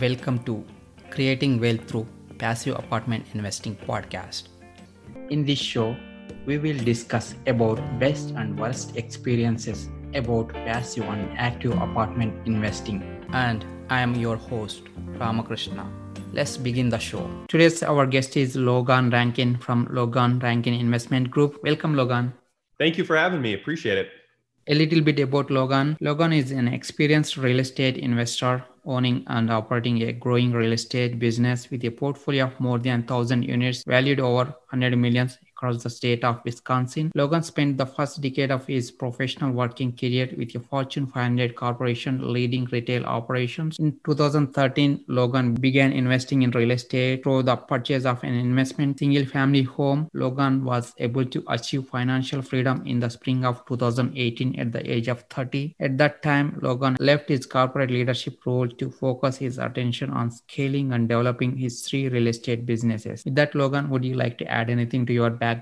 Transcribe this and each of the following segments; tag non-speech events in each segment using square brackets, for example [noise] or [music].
Welcome to Creating Wealth Through Passive Apartment Investing podcast. In this show, we will discuss about best and worst experiences about passive and active apartment investing. And I am your host, Ramakrishna. Let's begin the show. Today's our guest is Logan Rankin from Logan Rankin Investment Group. Welcome, Logan. Thank you for having me. Appreciate it. A little bit about Logan. Logan is an experienced real estate investor owning and operating a growing real estate business with a portfolio of more than 1000 units valued over 100 millions across the state of Wisconsin. Logan spent the first decade of his professional working career with a Fortune 500 corporation leading retail operations. In 2013, Logan began investing in real estate through the purchase of an investment single family home. Logan was able to achieve financial freedom in the spring of 2018 at the age of 30. At that time, Logan left his corporate leadership role to focus his attention on scaling and developing his three real estate businesses. With that, Logan, would you like to add anything to your background?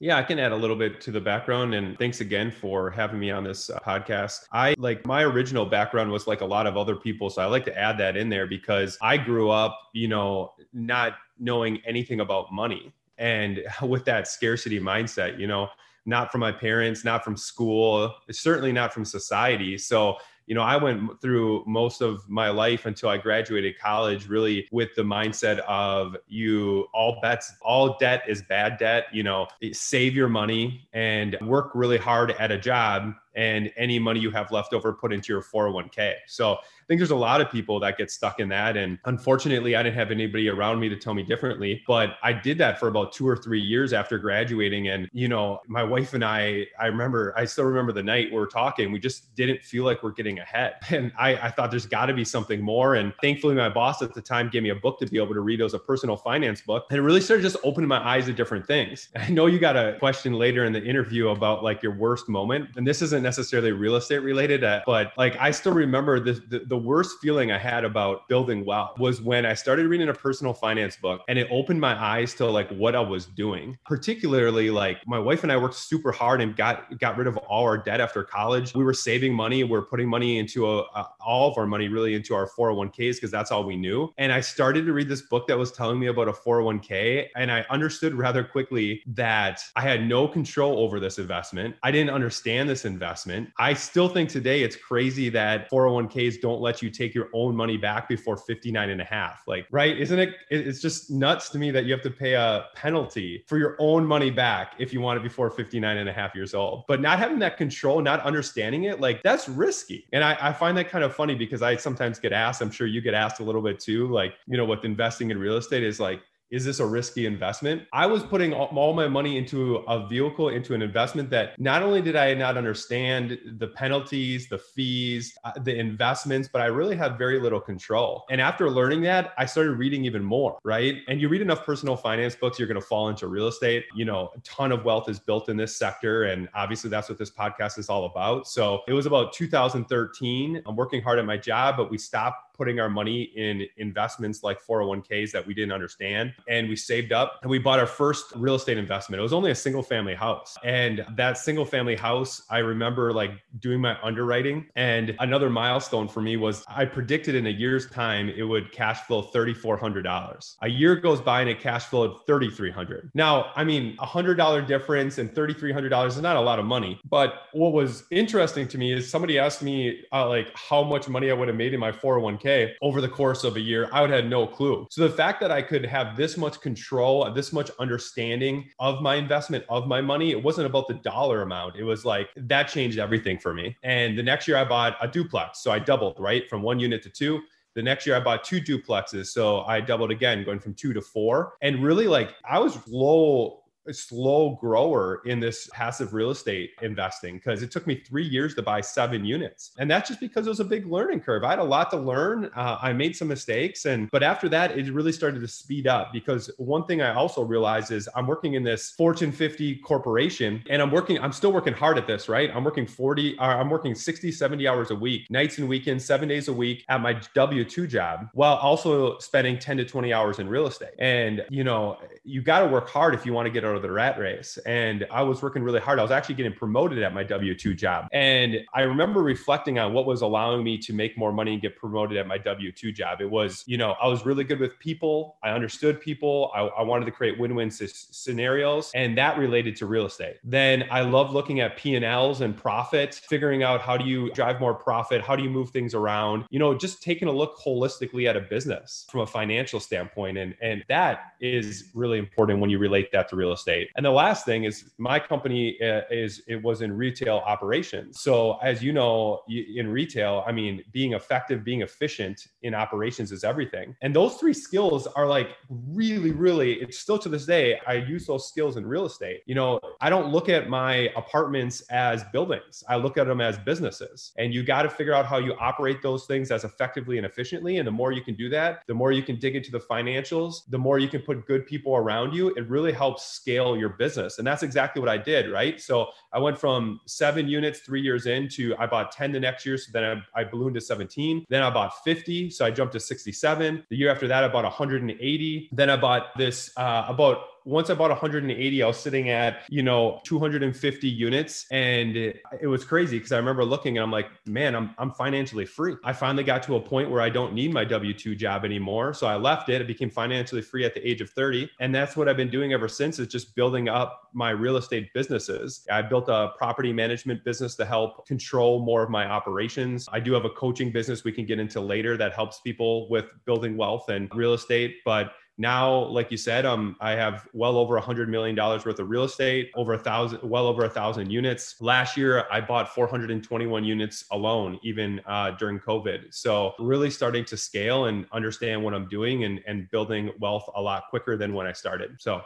Yeah, I can add a little bit to the background and thanks again for having me on this uh, podcast. I like my original background was like a lot of other people, so I like to add that in there because I grew up, you know, not knowing anything about money and [laughs] with that scarcity mindset, you know, not from my parents, not from school, certainly not from society. So you know, I went through most of my life until I graduated college really with the mindset of you all bets, all debt is bad debt, you know, eh, save your money and work really hard at a job and any money you have left over put into your 401k. So think there's a lot of people that get stuck in that. And unfortunately, I didn't have anybody around me to tell me differently. But I did that for about two or three years after graduating. And, you know, my wife and I, I remember, I still remember the night we were talking, we just didn't feel like we're getting ahead. [laughs] And I, I thought there's got to be something more. And thankfully, my boss at the time gave me a book to be able to read. It was a personal finance book. And it really started just opening my eyes to different things. [laughs] I know you got a question later in the interview about like your worst moment. And this isn't necessarily real estate related, uh, but like I still remember the, worst feeling I had about building wealth was when I started reading a personal finance book and it opened my eyes to like what I was doing. Particularly like my wife and I worked super hard and got got rid of all our debt after college. We were saving money, we are putting money into a, a, all of our money really into our 401ks because that's all we knew. And I started to read this book that was telling me about a 401k and I understood rather quickly that I had no control over this investment. I didn't understand this investment. I still think today it's crazy that 401ks don't let you take your own money back before 59 and a half. Like, right? Isn't it? It's just nuts to me that you have to pay a penalty for your own money back if you want it before 59 and a half years old. But not having that control, not understanding it, like that's risky. And I, I find that kind of funny because I sometimes get asked, I'm sure you get asked a little bit too, like, you know, with investing in real estate is like, is this a risky investment? I was putting all, my money into a vehicle, into an investment that not only did I not understand the penalties, the fees, uh, the investments, but I really had very little control. And after learning that, I started reading even more, right? And you read enough personal finance books, you're going to fall into real estate. You know, a ton of wealth is built in this sector. And obviously, that's what this podcast is all about. So it was about 2013. I'm working hard at my job, but we stopped putting our money in investments like 401ks that we didn't understand. And we saved up and we bought our first real estate investment. It was only a single family house. And that single family house, I remember like doing my underwriting. And another milestone for me was I predicted in a year's time it would cash flow $3,400. A year goes by and it cash flowed 3,300. Now, I mean, a $100 difference and $3,300 is not a lot of money. But what was interesting to me is somebody asked me uh, like how much money I would have made in my 401k 401k over the course of a year, I would have no clue. So the fact that I could have this much control, this much understanding of my investment, of my money, it wasn't about the dollar amount. It was like that changed everything for me. And the next year I bought a duplex. So I doubled, right? From one unit to two. The next year I bought two duplexes. So I doubled again, going from two to four. And really, like, I was low slow grower in this passive real estate investing because it took me three years to buy seven units. And that's just because it was a big learning curve. I had a lot to learn. Uh, I made some mistakes. And, but after that, it really started to speed up because one thing I also realized is I'm working in this Fortune 50 corporation and I'm working, I'm still working hard at this, right? I'm working 40, uh, I'm working 60, 70 hours a week, nights and weekends, seven days a week at my W 2 job while also spending 10 to 20 hours in real estate. And, you know, you got to work hard if you want to get a of the rat race. And I was working really hard. I was actually getting promoted at my W 2 job. And I remember reflecting on what was allowing me to make more money and get promoted at my W 2 job. It was, you know, I was really good with people. I understood people. I, I wanted to create win win scenarios. And that related to real estate. Then I love looking at P&Ls and profit, figuring out how do you drive more profit? How do you move things around? You know, just taking a look holistically at a business from a financial standpoint. And, and that is really important when you relate that to real estate. And the last thing is my company uh, is, it was in retail operations. So as you know, in retail, I mean, being effective, being efficient in operations is everything. And those three skills are like really, really, it's still to this day, I use those skills in real estate. You know, I don't look at my apartments as buildings. I look at them as businesses. And you got to figure out how you operate those things as effectively and efficiently. And the more you can do that, the more you can dig into the financials, the more you can put good people around you. It really helps scale your business. And that's exactly what I did, right? So I went from seven units three years into I bought 10 the next year. So then I, I ballooned to 17. Then I bought 50. So I jumped to 67. The year after that, I bought 180. Then I bought this uh, about once I bought 180, I was sitting at, you know, 250 units. And it, it was crazy because I remember looking and I'm like, man, I'm, I'm financially free. I finally got to a point where I don't need my W 2 job anymore. So I left it. I became financially free at the age of 30. And that's what I've been doing ever since is just building up my real estate businesses. I built a property management business to help control more of my operations. I do have a coaching business we can get into later that helps people with building wealth and real estate. But now, like you said, um, I have well over a hundred million dollars worth of real estate, over a thousand, well over a thousand units. Last year, I bought 421 units alone, even uh, during COVID. So really starting to scale and understand what I'm doing and, and building wealth a lot quicker than when I started. So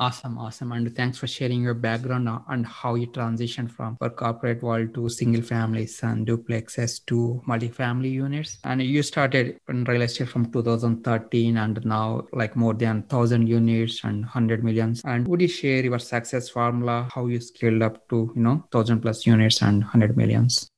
Awesome, awesome. And thanks for sharing your background and how you transitioned from a corporate world to single families and duplexes to multifamily units. And you started in real estate from 2013 and now like more than 1,000 units and 100 millions. And would you share your success formula, how you scaled up to, you know, 1,000 plus units and 100 millions?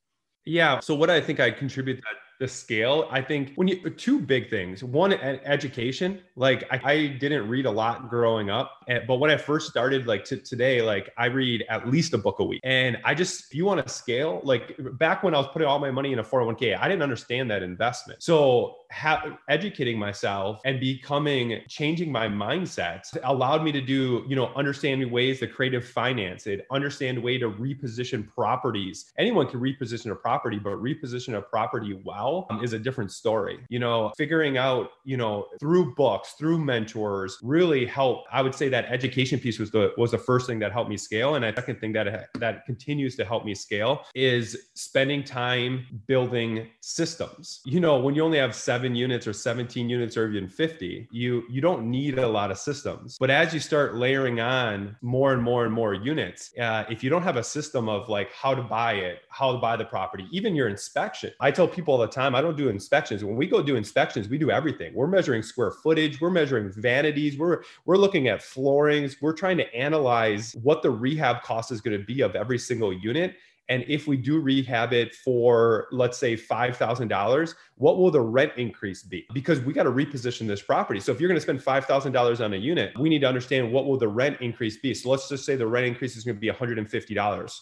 Yeah. So what I think I contribute that the scale i think when you two big things one education like I, I, didn't read a lot growing up eh, but when i first started like to today like i read at least a book a week. And i just if you want to scale like back when i was putting all my money in a 401k i didn't understand that investment. So ha- educating myself and becoming changing my mindset allowed me to do you know understanding ways to creative finance it understand way to reposition properties. Anyone can reposition a property but reposition a property well um, is a different story. You know figuring out you know through books through mentors really help i would say that education piece was the was the first thing that helped me scale. And the second thing that that continues to help me scale is spending time building systems. You know when you only have seven seven units or 17 units or even 50, you you don't need a lot of systems. But as you start layering on more and more and more units, uh, if you don't have a system of like how to buy it, how to buy the property, even your inspection. I tell people all the time, I don't do inspections. When we go do inspections, we do everything. We're measuring square footage, we're measuring vanities, we're we're looking at floorings, we're trying to analyze what the rehab cost is going to be of every single unit and if we do rehab it for, let's say, $5,000, what will the rent increase be? Because we got to reposition this property. So if you're going to spend $5,000 on a unit, we need to understand what will the rent increase be. So let's just say the rent increase is going to be $150.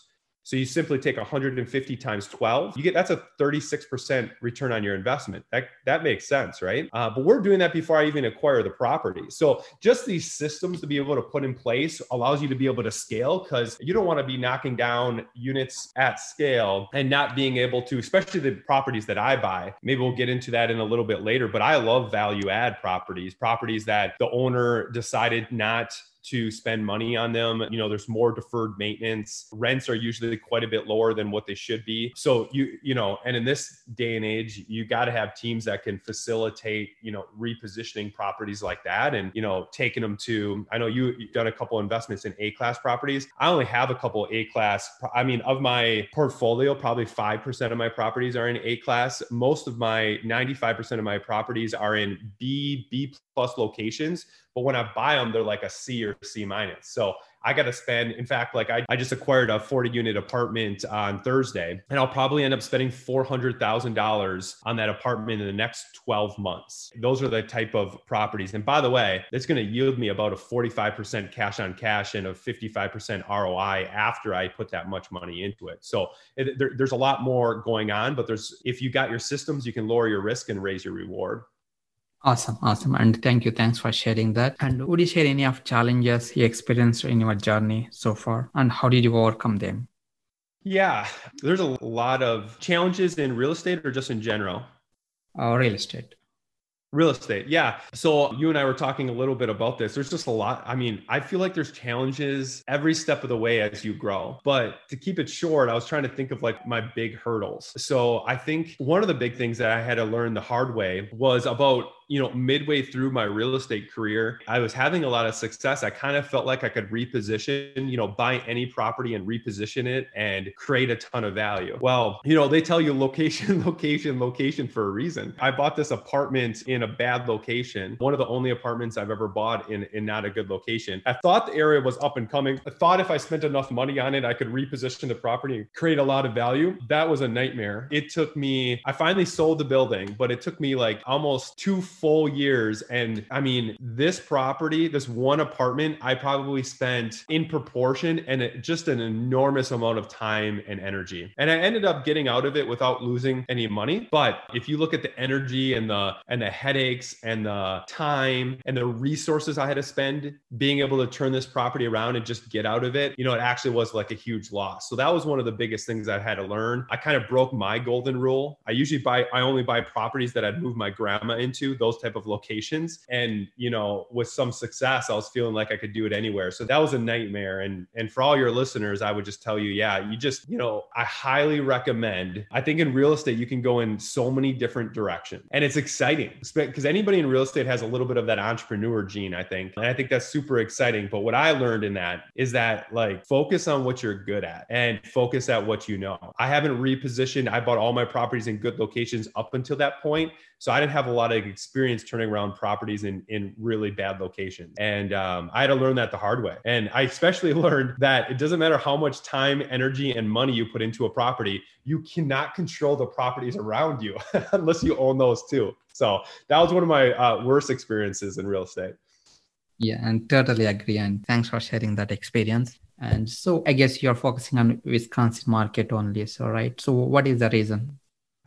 So you simply take 150 times 12, you get that's a 36% return on your investment. That that makes sense, right? Uh, but we're doing that before I even acquire the property. So just these systems to be able to put in place allows you to be able to scale because you don't want to be knocking down units at scale and not being able to, especially the properties that I buy. Maybe we'll get into that in a little bit later, but I love value add properties, properties that the owner decided not to spend money on them. You know, there's more deferred maintenance. Rents are usually quite a bit lower than what they should be. So you, you know, and in this day and age, you got to have teams that can facilitate, you know, repositioning properties like that and, you know, taking them to, I know you, you've done a couple investments in A class properties. I only have a couple A class. I mean, of my portfolio, probably 5% of my properties are in A class. Most of my 95% of my properties are in B, B plus locations but when I buy them, they're like a C or C minus. So I got to spend, in fact, like I, I just acquired a 40 unit apartment on Thursday, and I'll probably end up spending $400,000 on that apartment in the next 12 months. Those are the type of properties. And by the way, it's going to yield me about a 45% cash on cash and a 55% ROI after I put that much money into it. So it, there, there's a lot more going on, but there's, if you got your systems, you can lower your risk and raise your reward. Awesome, awesome. And thank you. Thanks for sharing that. And would you share any of challenges you experienced in your journey so far and how did you overcome them? Yeah, there's a lot of challenges in real estate or just in general? Uh, real estate. Real estate. Yeah. So you and I were talking a little bit about this. There's just a lot. I mean, I feel like there's challenges every step of the way as you grow. But to keep it short, I was trying to think of like my big hurdles. So I think one of the big things that I had to learn the hard way was about you know, midway through my real estate career, I was having a lot of success. I kind of felt like I could reposition, you know, buy any property and reposition it and create a ton of value. Well, you know, they tell you location, [laughs] location, location for a reason. I bought this apartment in a bad location, one of the only apartments I've ever bought in, in not a good location. I thought the area was up and coming. I thought if I spent enough money on it, I could reposition the property and create a lot of value. That was a nightmare. It took me, I finally sold the building, but it took me like almost two full years. And I mean, this property, this one apartment, I probably spent in proportion and just an enormous amount of time and energy. And I ended up getting out of it without losing any money. But if you look at the energy and the and the headaches and the time and the resources I had to spend being able to turn this property around and just get out of it, you know, it actually was like a huge loss. So that was one of the biggest things I had to learn. I kind of broke my golden rule. I usually buy I only buy properties that I'd move my grandma into. Those those type of locations. And, you know, with some success, I was feeling like I could do it anywhere. So that was a nightmare. And and for all your listeners, I would just tell you, yeah, you just, you know, I highly recommend. I think in real estate, you can go in so many different directions. And it's exciting because anybody in real estate has a little bit of that entrepreneur gene, I think. And I think that's super exciting. But what I learned in that is that like focus on what you're good at and focus at what you know. I haven't repositioned. I bought all my properties in good locations up until that point. So I didn't have a lot of experience turning around properties in, in really bad locations. And um, I had to learn that the hard way. And I especially [laughs] learned that it doesn't matter how much time, energy, and money you put into a property, you cannot control the properties around you [laughs] unless you own those too. So that was one of my uh, worst experiences in real estate. Yeah, and totally agree. And thanks for sharing that experience. And so I guess you're focusing on Wisconsin market only. So right. So what is the reason?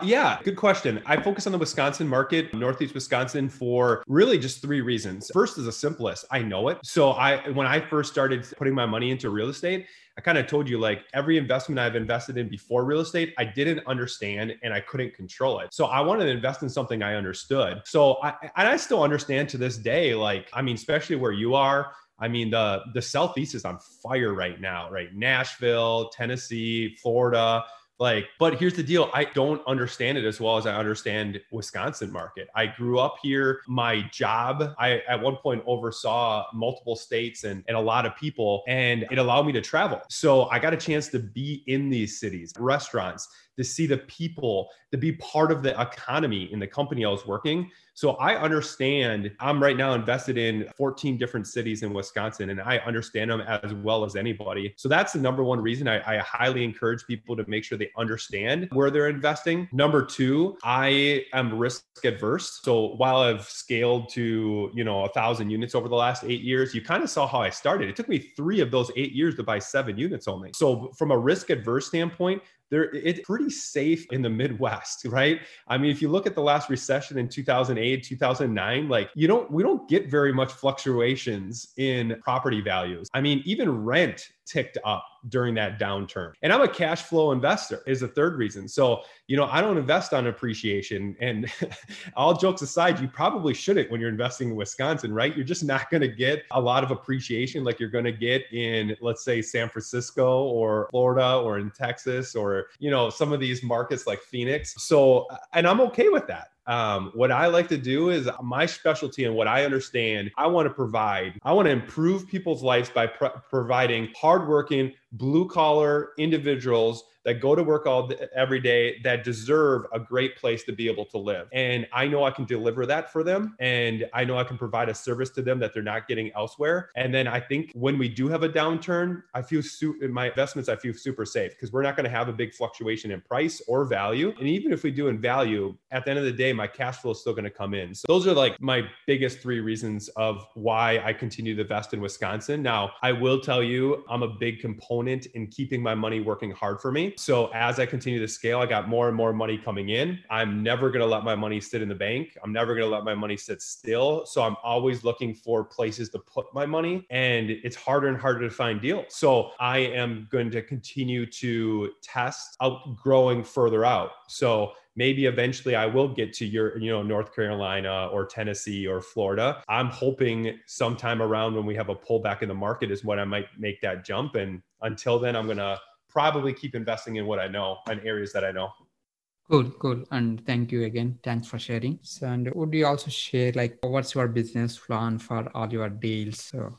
Yeah, good question. I focus on the Wisconsin market, Northeast Wisconsin, for really just three reasons. First is the simplest. I know it. So I when I first started putting my money into real estate, I kind of told you like every investment I've invested in before real estate, I didn't understand and I couldn't control it. So I wanted to invest in something I understood. So I and I still understand to this day, like, I mean, especially where you are, I mean, the the Southeast is on fire right now, right? Nashville, Tennessee, Florida. Like, but here's the deal. I don't understand it as well as I understand Wisconsin market. I grew up here. My job, I at one point oversaw multiple states and, and a lot of people, and it allowed me to travel. So I got a chance to be in these cities, restaurants, to see the people, to be part of the economy in the company I was working. So I understand I'm right now invested in 14 different cities in Wisconsin and I understand them as well as anybody. So that's the number one reason I, I highly encourage people to make sure they understand where they're investing. Number two, I am risk adverse. So while I've scaled to, you know, a thousand units over the last eight years, you kind of saw how I started. It took me three of those eight years to buy seven units only. So from a risk adverse standpoint, there it's pretty safe in the Midwest, [laughs] right? I mean, if you look at the last recession in 2008, 2009, like you don't we don't get very much fluctuations in property values. I mean, even rent ticked up during that downturn. And I'm a cash flow investor is the third reason. So, you know, I don't invest on appreciation and [laughs] all jokes aside, you probably shouldn't when you're investing in Wisconsin, right? You're just not going to get a lot of appreciation like you're going to get in let's say San Francisco or Florida or in Texas or, you know, some of these markets like Phoenix. So, and I'm okay with that. Um, what I like to do is my specialty and what I understand, I want to provide, I want to improve people's lives by providing hardworking, blue collar individuals that go to work all every day that deserve a great place to be able to live. And I know I can deliver that for them and I know I can provide a service to them that they're not getting elsewhere. And then I think when we do have a downturn, I feel su- in my investments I feel super safe because we're not going to have a big fluctuation in price or value. And even if we do in value, at the end of the day my cash flow is still going to come in. So those are like my biggest three reasons of why I continue to invest in Wisconsin. Now, I will tell you I'm a big component in keeping my money working hard for me. So as I continue to scale, I got more and more money coming in. I'm never going to let my money sit in the bank. I'm never going to let my money sit still. So I'm always looking for places to put my money and it's harder and harder to find deals. So I am going to continue to test out growing further out. So maybe eventually I will get to your, you know, North Carolina or Tennessee or Florida. I'm hoping sometime around when we have a pullback in the market is when I might make that jump. And until then, I'm going to probably keep investing in what I know and areas that I know. Cool, cool. And thank you again. Thanks for sharing. So, and would you also share like what's your business plan for all your deals? So,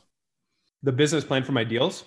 the business plan for my deals?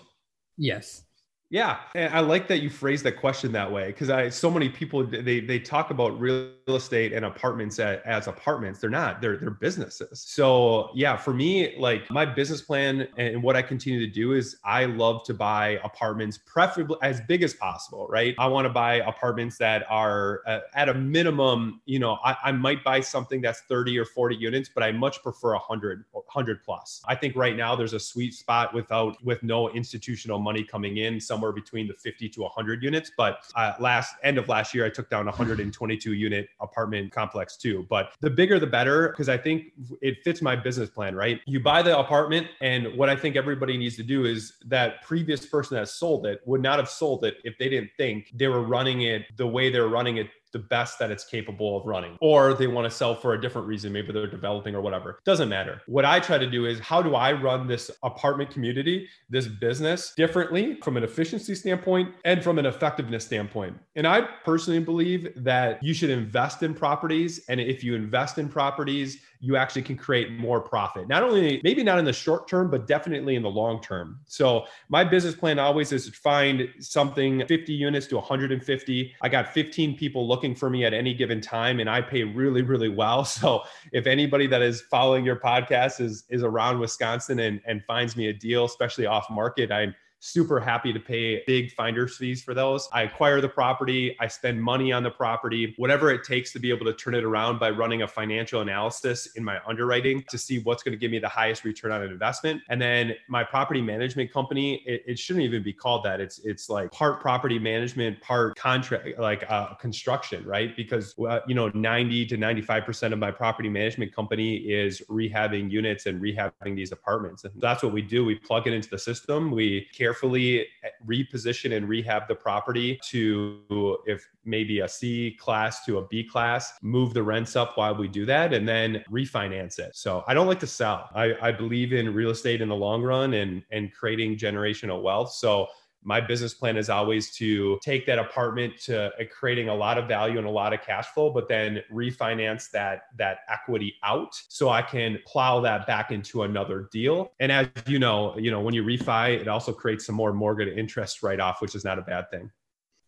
Yes. Yeah, and I like that you phrased that question that way because I so many people they they talk about real estate and apartments as, as, apartments. They're not. They're they're businesses. So yeah, for me, like my business plan and what I continue to do is I love to buy apartments, preferably as big as possible. Right. I want to buy apartments that are uh, at a minimum. You know, I, I might buy something that's thirty or forty units, but I much prefer a hundred hundred plus. I think right now there's a sweet spot without with no institutional money coming in. Somewhere between the 50 to 100 units. But uh, last end of last year, I took down 122 unit apartment complex too. But the bigger the better, because I think it fits my business plan, right? You buy the apartment, and what I think everybody needs to do is that previous person that sold it would not have sold it if they didn't think they were running it the way they're running it the best that it's capable of running, or they want to sell for a different reason. Maybe they're developing or whatever. Doesn't matter. What I try to do is how do I run this apartment community, this business differently from an efficiency standpoint and from an effectiveness standpoint. And I personally believe that you should invest in properties. And if you invest in properties, you actually can create more profit. Not only, maybe not in the short term, but definitely in the long term. So my business plan always is to find something 50 units to 150. I got 15 people looking for me at any given time, and I pay really, really well. [laughs] So if anybody that is following your podcast is is around Wisconsin and, and finds me a deal, especially off market, I'm super happy to pay big finder's fees for those. I acquire the property, I spend money on the property, whatever it takes to be able to turn it around by running a financial analysis in my underwriting to see what's going to give me the highest return on an investment. And then my property management company, it, it shouldn't even be called that. It's it's like part property management, part contract, like uh, construction, right? Because uh, you know, 90 to 95 percent of my property management company is rehabbing units and rehabbing these apartments. And that's what we do. We plug it into the system. We care carefully eh, reposition and rehab the property to if maybe a C class to a B class, move the rents up while we do that, and then refinance it. So I don't like to sell. I, I believe in real estate in the long run and and creating generational wealth. So my business plan is always to take that apartment to uh, creating a lot of value and a lot of cash flow but then refinance that that equity out so i can plow that back into another deal. And as you know you know when you refi it also creates some more mortgage interest write off which is not a bad thing.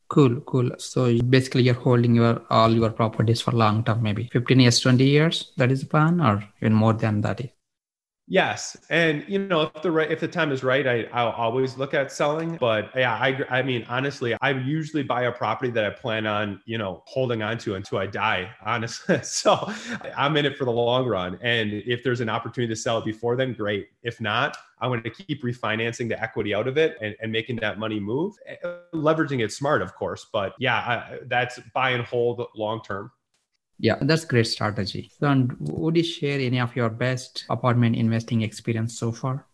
Cool cool. So basically you're holding your all your properties for long term maybe 15 years 20 years that is the plan or even more than that Yes, and you know if the right if the time is right, I I'll always look at selling. But yeah, I I mean honestly, I usually buy a property that I plan on you know holding on to until I die. Honestly, [laughs] so I'm in it for the long run. And if there's an opportunity to sell it before then, great. If not, I'm going to keep refinancing the equity out of it and, and making that money move, eh, leveraging it smart, of course. But yeah, I, that's buy and hold long term. Yeah, that's great strategy. And would you share any of your best apartment investing experience so far?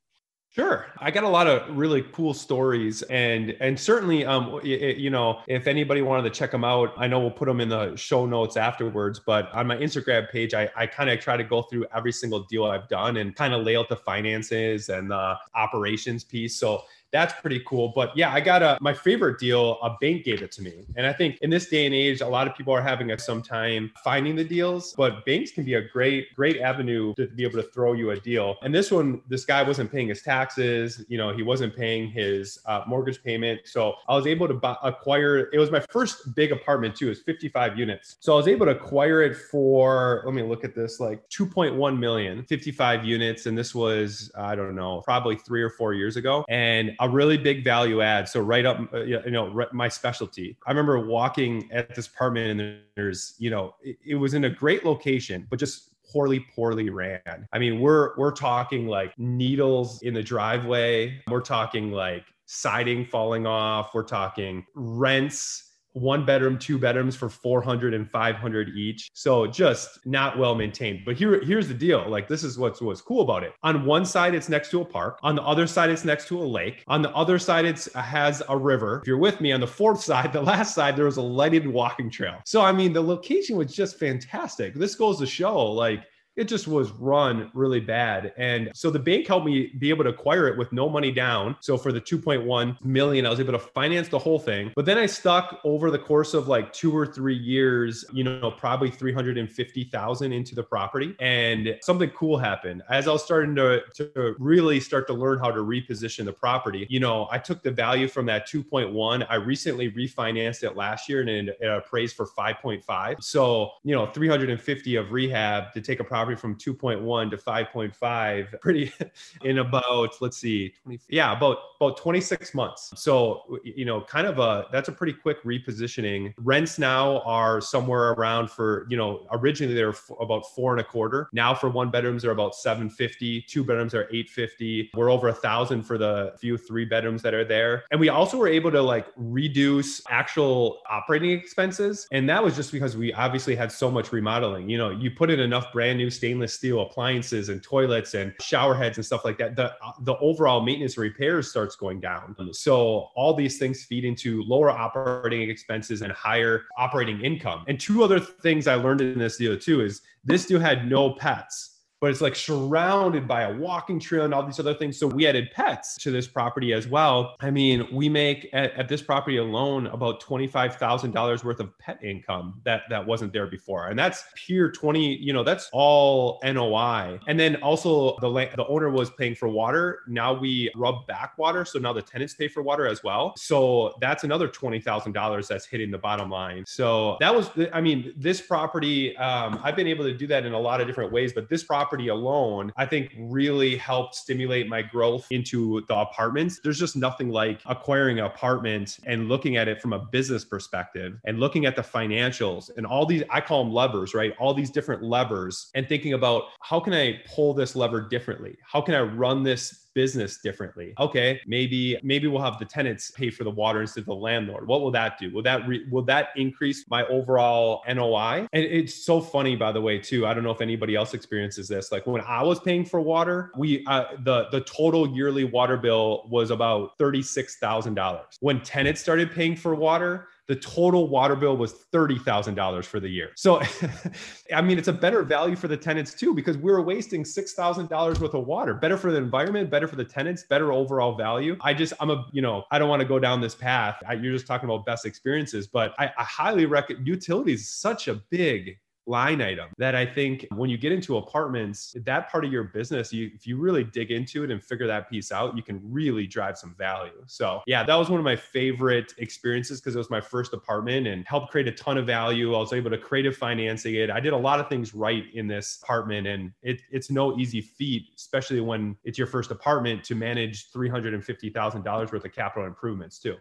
Sure. I got a lot of really cool stories and and certainly um it, you know if anybody wanted to check them out I know we'll put them in the show notes afterwards but on my Instagram page I I kind of try to go through every single deal I've done and kind of lay out the finances and the operations piece so that's pretty cool. But yeah, I got a my favorite deal. A bank gave it to me, and I think in this day and age, a lot of people are having a some time finding the deals. But banks can be a great great avenue to be able to throw you a deal. And this one, this guy wasn't paying his taxes. You know, he wasn't paying his uh, mortgage payment. So I was able to buy, acquire. It was my first big apartment too. It was 55 units. So I was able to acquire it for. Let me look at this. Like 2.1 million, 55 units, and this was I don't know, probably three or four years ago, and a really big value add. So right up, uh, you know, my specialty. I remember walking at this apartment, and there's, you know, it, it was in a great location, but just poorly poorly ran i mean we're we're talking like needles in the driveway we're talking like siding falling off we're talking rents one bedroom, two bedrooms for 400 and 500 each. So just not well maintained. But here, here's the deal. Like this is what's what's cool about it. On one side, it's next to a park. On the other side, it's next to a lake. On the other side, it uh, has a river. If you're with me, on the fourth [laughs] side, the last side, there was a lighted walking trail. So I mean, the location was just fantastic. This goes to show like it just was run really bad. And so the bank helped me be able to acquire it with no money down. So for the 2.1 million, I was able to finance the whole thing. But then I stuck over the course of like two or three years, you know, probably 350,000 into the property. And something cool happened. As I was starting to, to really start to learn how to reposition the property, you know, I took the value from that 2.1. I recently refinanced it last year and it, it appraised for 5.5. So, you know, 350 of rehab to take a property property from 2.1 to 5.5 pretty [laughs] in about let's see 20, yeah about about 26 months. So you know kind of a that's a pretty quick repositioning. Rents now are somewhere around for you know originally they were f- about four and a quarter. Now for one bedrooms they're about 750 two bedrooms are 850 we're over a thousand for the few three bedrooms that are there. And we also were able to like reduce actual operating expenses. And that was just because we obviously had so much remodeling. You know you put in enough brand new stainless steel appliances and toilets and shower heads and stuff like that, the uh, the overall maintenance and repairs starts going down. Mm-hmm. So all these things feed into lower operating expenses and higher operating income. And two other things I learned in this deal too is this deal had no pets but it's like surrounded by a walking trail and all these other things. So we added pets to this property as well. I mean, we make at, at this property alone about $25,000 worth of pet income that that wasn't there before. And that's pure 20, you know, that's all NOI. And then also the the owner was paying for water. Now we rub back water, so now the tenants pay for water as well. So that's another $20,000 that's hitting the bottom line. So that was I mean, this property um, I've been able to do that in a lot of different ways, but this property property alone, I think really helped stimulate my growth into the apartments. There's just nothing like acquiring an apartment and looking at it from a business perspective and looking at the financials and all these, I call them levers, right? All these different levers and thinking about how can I pull this lever differently? How can I run this business differently. Okay, maybe maybe we'll have the tenants pay for the water instead of the landlord. What will that do? Will that re- will that increase my overall NOI? And it's so funny, by the way, too. I don't know if anybody else experiences this. Like when I was paying for water, we uh, the the total yearly water bill was about thirty six thousand dollars. When tenants started paying for water, the total water bill was $30,000 for the year. So, [laughs] I mean, it's a better value for the tenants too, because we were wasting $6,000 worth of water. Better for the environment, better for the tenants, better overall value. I just, I'm a, you know, I don't want to go down this path. I, you're just talking about best experiences, but I, I highly recommend utilities such a big line item that I think when you get into apartments, that part of your business, you if you really dig into it and figure that piece out, you can really drive some value. So yeah, that was one of my favorite experiences because it was my first apartment and helped create a ton of value. I was able to creative financing it. I did a lot of things right in this apartment and it, it's no easy feat, especially when it's your first apartment to manage $350,000 worth of capital improvements too.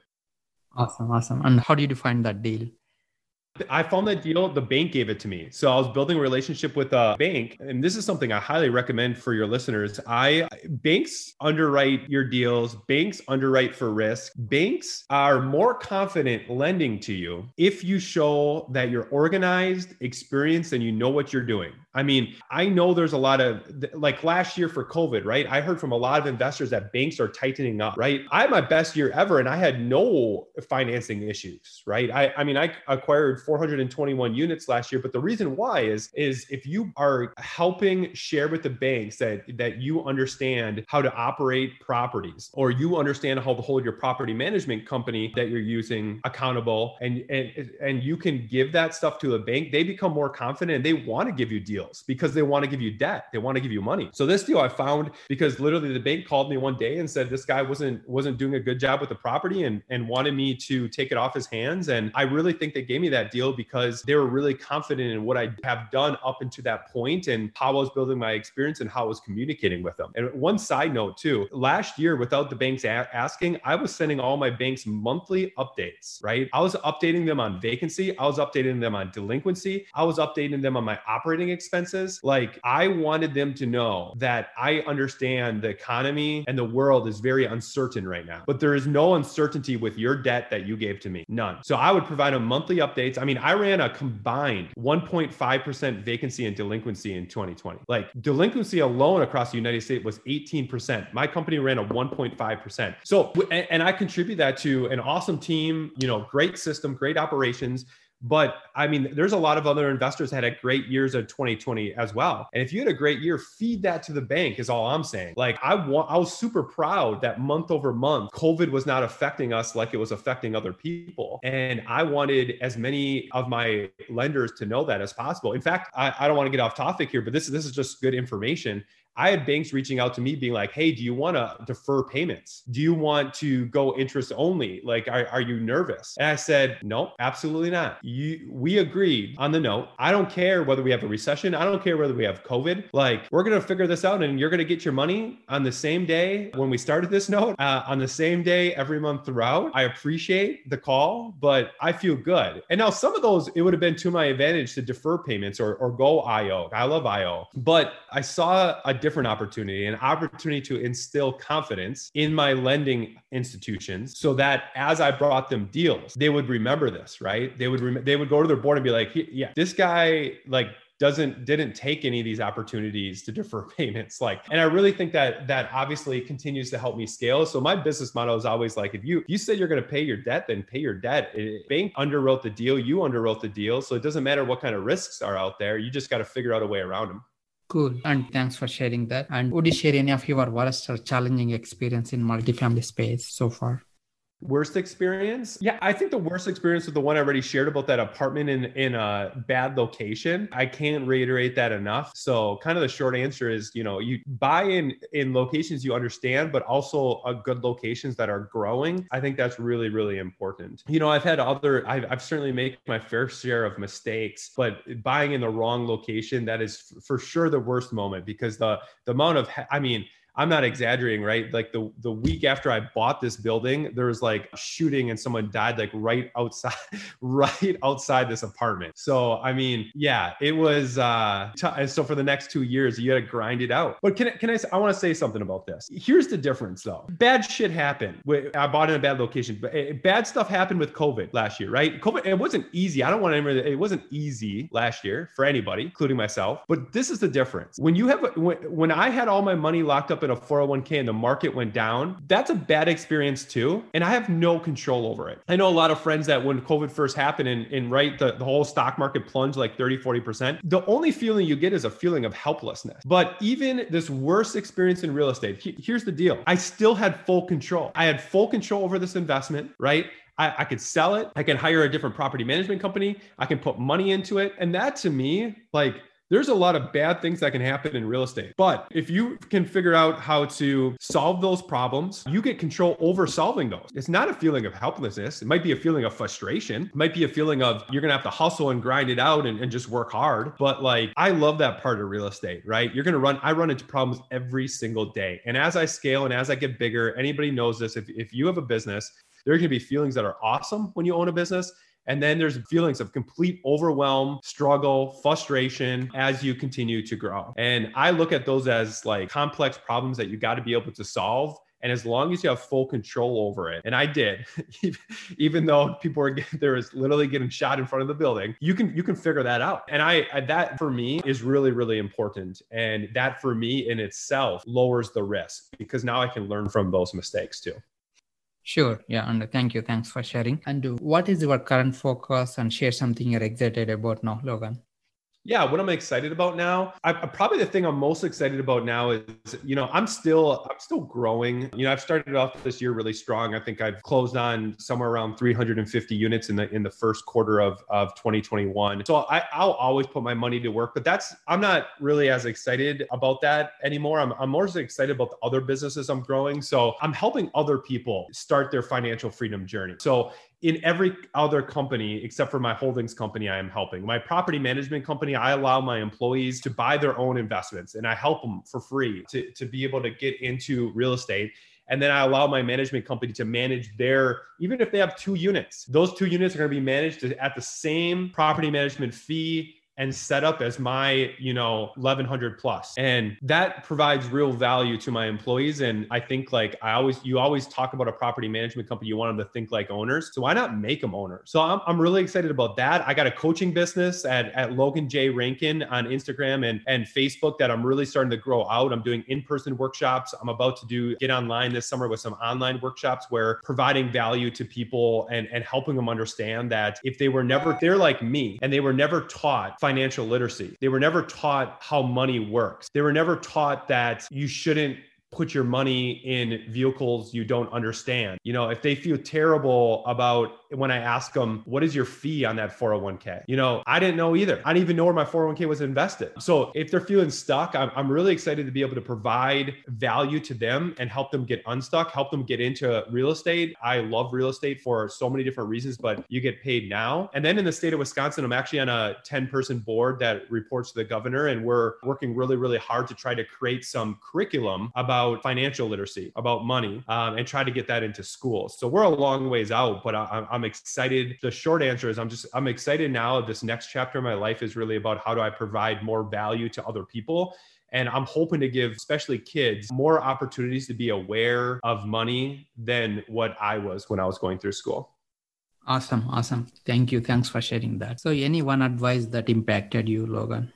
Awesome. Awesome. And how do you define that deal? I found that deal, the bank gave it to me. So I was building a relationship with a bank. And this is something I highly recommend for your listeners. I banks underwrite your deals, banks underwrite for risk. Banks are more confident lending to you if you show that you're organized, experienced, and you know what you're doing. I mean, I know there's a lot of like last year for COVID, right? I heard from a lot of investors that banks are tightening up, right? I had my best year ever and I had no financing issues, right? I, I mean, I acquired 421 units last year. But the reason why is, is if you are helping share with the banks that, that you understand how to operate properties or you understand how to hold your property management company that you're using accountable and, and, and you can give that stuff to a bank, they become more confident and they want to give you deals because they want to give you debt. They want to give you money. So this deal I found because literally the bank called me one day and said this guy wasn't wasn't doing a good job with the property and, and wanted me to take it off his hands. And I really think they gave me that deal because they were really confident in what I have done up until that point and how I was building my experience and how I was communicating with them. And one side note too, last year without the banks a- asking, I was sending all my banks monthly updates, right? I was updating them on vacancy. I was updating them on delinquency. I was updating them on my operating expenses. Like I wanted them to know that I understand the economy and the world is very uncertain right now, but there is no uncertainty with your debt that you gave to me. None. So I would provide them monthly updates. I mean, I ran a combined 1.5% vacancy and delinquency in 2020. Like delinquency alone across the United States was 18%. My company ran a 1.5%. So, and, and I contribute that to an awesome team, you know, great system, great operations. But I mean, there's a lot of other investors that had a great years of 2020 as well. And if you had a great year, feed that to the bank, is all I'm saying. Like, I want, I was super proud that month over month, COVID was not affecting us like it was affecting other people. And I wanted as many of my lenders to know that as possible. In fact, I, I don't want to get off topic here, but this, this is just good information. I had banks reaching out to me being like, hey, do you want to defer payments? Do you want to go interest only? Like, are, are you nervous? And I said, no, absolutely not. You, we agreed on the note. I don't care whether we have a recession. I don't care whether we have COVID. Like, we're going to figure this out and you're going to get your money on the same day when we started this note, uh, on the same day every month throughout. I appreciate the call, but I feel good. And now some of those, it would have been to my advantage to defer payments or, or go IO. I love IO. But I saw a different opportunity, an opportunity to instill confidence in my lending institutions so that as I brought them deals, they would remember this, right? They would, rem- they would go to their board and be like, yeah, this guy like doesn't didn't take any of these opportunities to defer [laughs] payments like and i really think that that obviously continues to help me scale. So my business model is always like if you if you said you're going to pay your debt then pay your debt. It, bank underwrote the deal you underwrote the deal. So it doesn't matter what kind of risks are out there you just got to figure out a way around them Cool. And thanks for sharing that. And would you share any of your worst or challenging experience in multifamily space so far? Worst experience? Yeah, I think the worst experience was the one I already shared about that apartment in in a bad location. I can't reiterate that enough. So, kind of the short answer is, you know, you buy in in locations you understand, but also a good locations that are growing. I think that's really really important. You know, I've had other I've, I've certainly made my fair share of mistakes, but buying in the wrong location that is for sure the worst moment because the the amount of I mean I'm not exaggerating, right? Like the the week after I bought this building, there was like a shooting and someone died like right outside, [laughs] right outside this apartment. So I mean, yeah, it was. uh t- So for the next two years, you had to grind it out. But can I, can I? I want to say something about this. Here's the difference, though. Bad shit happened. I bought in a bad location, but eh, bad stuff happened with COVID last year, right? COVID. It wasn't easy. I don't want to. remember. It wasn't easy last year for anybody, including myself. But this is the difference. When you have when, when I had all my money locked up in a 401k and the market went down, that's a bad experience too. And I have no control over it. I know a lot of friends that when COVID first happened and, and right, the, the whole stock market plunged like 30, 40%, the only feeling you get is a feeling of helplessness. But even this worst experience in real estate, he, here's the deal I still had full control. I had full control over this investment, right? I, I, could sell it. I can hire a different property management company. I can put money into it. And that to me, like, there's a lot of bad things that can happen in real estate. But if you can figure out how to solve those problems, you get control over solving those. It's not a feeling of helplessness. It might be a feeling of frustration. It might be a feeling of you're going to have to hustle and grind it out and, and just work hard. But like, I love that part of real estate, right? You're going to run, I run into problems every single day. And as I scale and as I get bigger, anybody knows this. If, if you have a business, there are going to be feelings that are awesome when you own a business and then there's feelings of complete overwhelm, struggle, frustration as you continue to grow. And I look at those as like complex problems that you got to be able to solve. And as long as you have full control over it, and I did, [laughs] even though people were [laughs] there literally getting shot in front of the building, you can you can figure that out. And I that for me is really really important, and that for me in itself lowers the risk because now I can learn from those mistakes too. Sure. Yeah. And thank you. Thanks for sharing. And what is your current focus and share something you're excited about now, Logan? Yeah, what I'm excited about now, I, probably the thing I'm most excited about now is, you know, I'm still, I'm still growing. You know, I've started off this year really strong. I think I've closed on somewhere around 350 units in the in the first quarter of of 2021. So I, I'll always put my money to work, but that's I'm not really as excited about that anymore. I'm I'm more excited about the other businesses I'm growing. So I'm helping other people start their financial freedom journey. So in every other company except for my holdings company i am helping. My property management company i allow my employees to buy their own investments and i help them for free to, to be able to get into real estate. And then I allow my management company to manage their, even if they have two units, those two units are going to be managed at the same property management fee and set up as my you know 1100 plus. And that provides real value to my employees. And i think like i always you always talk about a property management company you want them to think like owners. So why not make them owners? So i'm, I'm really excited about that. I got a coaching business at, at logan j. Rankin on instagram and, and facebook that i'm really starting to grow out. I'm doing in-person workshops. I'm about to do get online this summer with some online workshops where providing value to people and and helping them understand that if they were never they're like me and they were never taught financial literacy. They were never taught how money works. They were never taught that you shouldn't put your money in vehicles you don't understand. You know, if they feel terrible about when I ask them, what is your fee on that 401k? You know, I didn't know either. I didn't even know where my 401k was invested. So if they're feeling stuck, I'm, I'm really excited to be able to provide value to them and help them get unstuck, help them get into real estate. I love real estate for so many different reasons, but you get paid now. And then in the state of Wisconsin, I'm actually on a 10 person board that reports to the governor, and we're working really, really hard to try to create some curriculum about financial literacy, about money, um, and try to get that into schools. So we're a long ways out, but I, I'm I'm excited. The short answer is I'm just I'm excited now. This next chapter of my life is really about how do I provide more value to other people. And I'm hoping to give, especially kids, more opportunities to be aware of money than what I was when I was going through school. Awesome. Awesome. Thank you. Thanks for sharing that. So, any one advice that impacted you, Logan?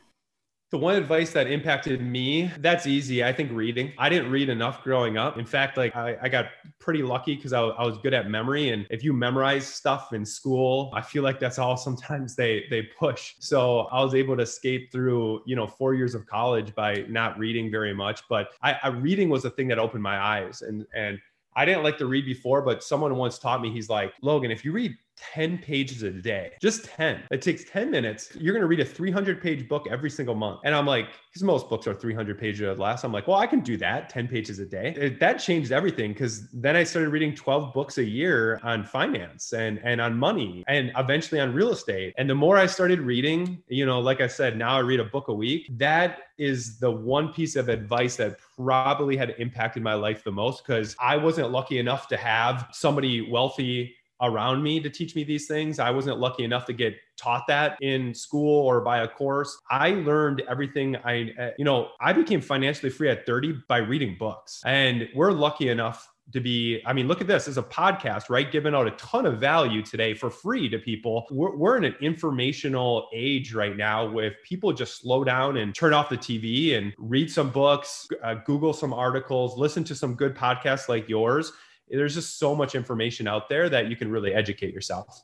The one advice that impacted me, that's easy. I think reading. I didn't read enough growing up. In fact, like I, I got pretty lucky because I, I, was good at memory. And if you memorize stuff in school, I feel like that's all [laughs] sometimes they they push. So I was able to escape through, you know, four years of college by not reading very much. But I, I reading was the thing that opened my eyes. And and I didn't like to read before, but someone once taught me, he's like, Logan, if you read 10 pages a day, just 10. It takes 10 minutes. You're going to read a 300 page book every single month. And I'm like, because most books are 300 pages or less. I'm like, well, I can do that 10 pages a day. It, that changed everything because then I started reading 12 books a year on finance and, and on money and eventually on real estate. And the more I started reading, you know, like I said, now I read a book a week. That is the one piece of advice that probably had impacted my life the most because I wasn't lucky enough to have somebody wealthy around me to teach me these things. I wasn't lucky enough to get taught that in school or by a course. I learned everything I, uh, you know, I became financially free at 30 by reading books. And we're lucky enough to be i mean look at this as a podcast right giving out a ton of value today for free to people we're, we're in an informational age right now with people just slow down and turn off the tv and read some books uh, google some articles listen to some good podcasts like yours there's just so much information out there that you can really educate yourself.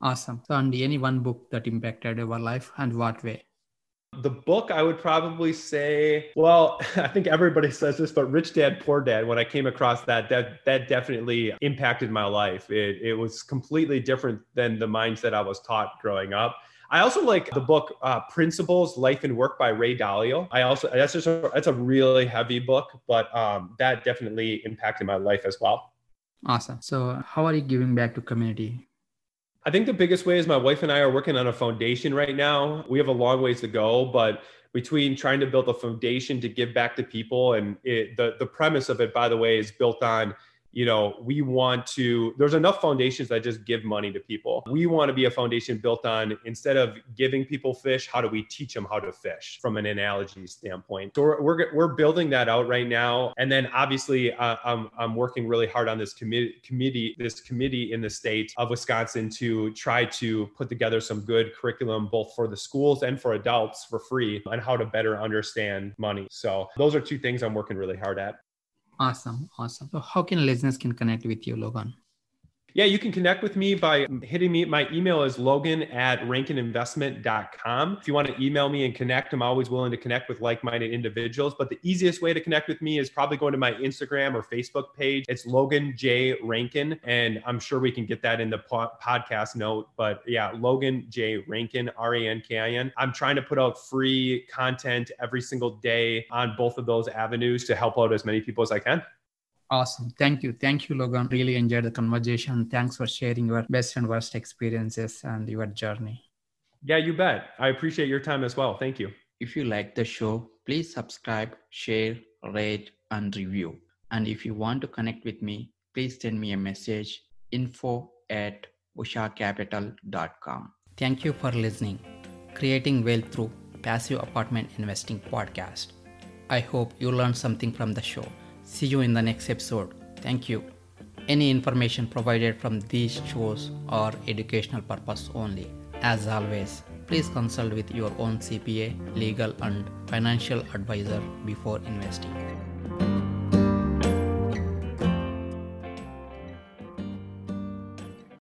Awesome. So, Andy, any one book that impacted your life and what way? The book I would probably say, well, [laughs] I think everybody says this, but Rich Dad Poor Dad. When I came across that, that that definitely impacted my life. It it was completely different than the mindset I was taught growing up. I also like the book uh, Principles, Life and Work by Ray Dalio. I also that's just a, that's a really heavy book, but um, that definitely impacted my life as well. Awesome. So, how are you giving back to community? I think the biggest way is my wife and I are working on a foundation right now. We have a long ways to go, but between trying to build a foundation to give back to people and it, the the premise of it by the way is built on you know, we want to, there's enough foundations that just give money to people. We want to be a foundation built on instead of giving people fish, how do we teach them how to fish from an analogy standpoint? So we're, we're, we're building that out right now. And then obviously, uh, I'm, I'm working really hard on this committee, committee, this committee in the state of Wisconsin to try to put together some good curriculum, both for the schools and for adults for free on how to better understand money. So those are two things I'm working really hard at. Awesome. Awesome. So how can listeners can connect with you, Logan? Yeah, you can connect with me by hitting me. My email is logan at rankininvestment.com. If you want to email me and connect, I'm always willing to connect with like minded individuals. But the easiest way to connect with me is probably going to my Instagram or Facebook page. It's Logan J. Rankin. And I'm sure we can get that in the po- podcast note. But yeah, Logan J. Rankin, R A N K I N. I'm trying to put out free content every single day on both of those avenues to help out as many people as I can. Awesome. Thank you. Thank you, Logan. Really enjoyed the conversation. Thanks for sharing your best and worst experiences and your journey. Yeah, you bet. I appreciate your time as well. Thank you. If you like the show, please subscribe, share, rate, and review. And if you want to connect with me, please send me a message info at ushacapital.com. Thank you for listening. Creating Wealth Through Passive Apartment Investing Podcast. I hope you learned something from the show. See you in the next episode. Thank you. Any information provided from these shows are educational purpose only. As always, please consult with your own CPA, legal, and financial advisor before investing.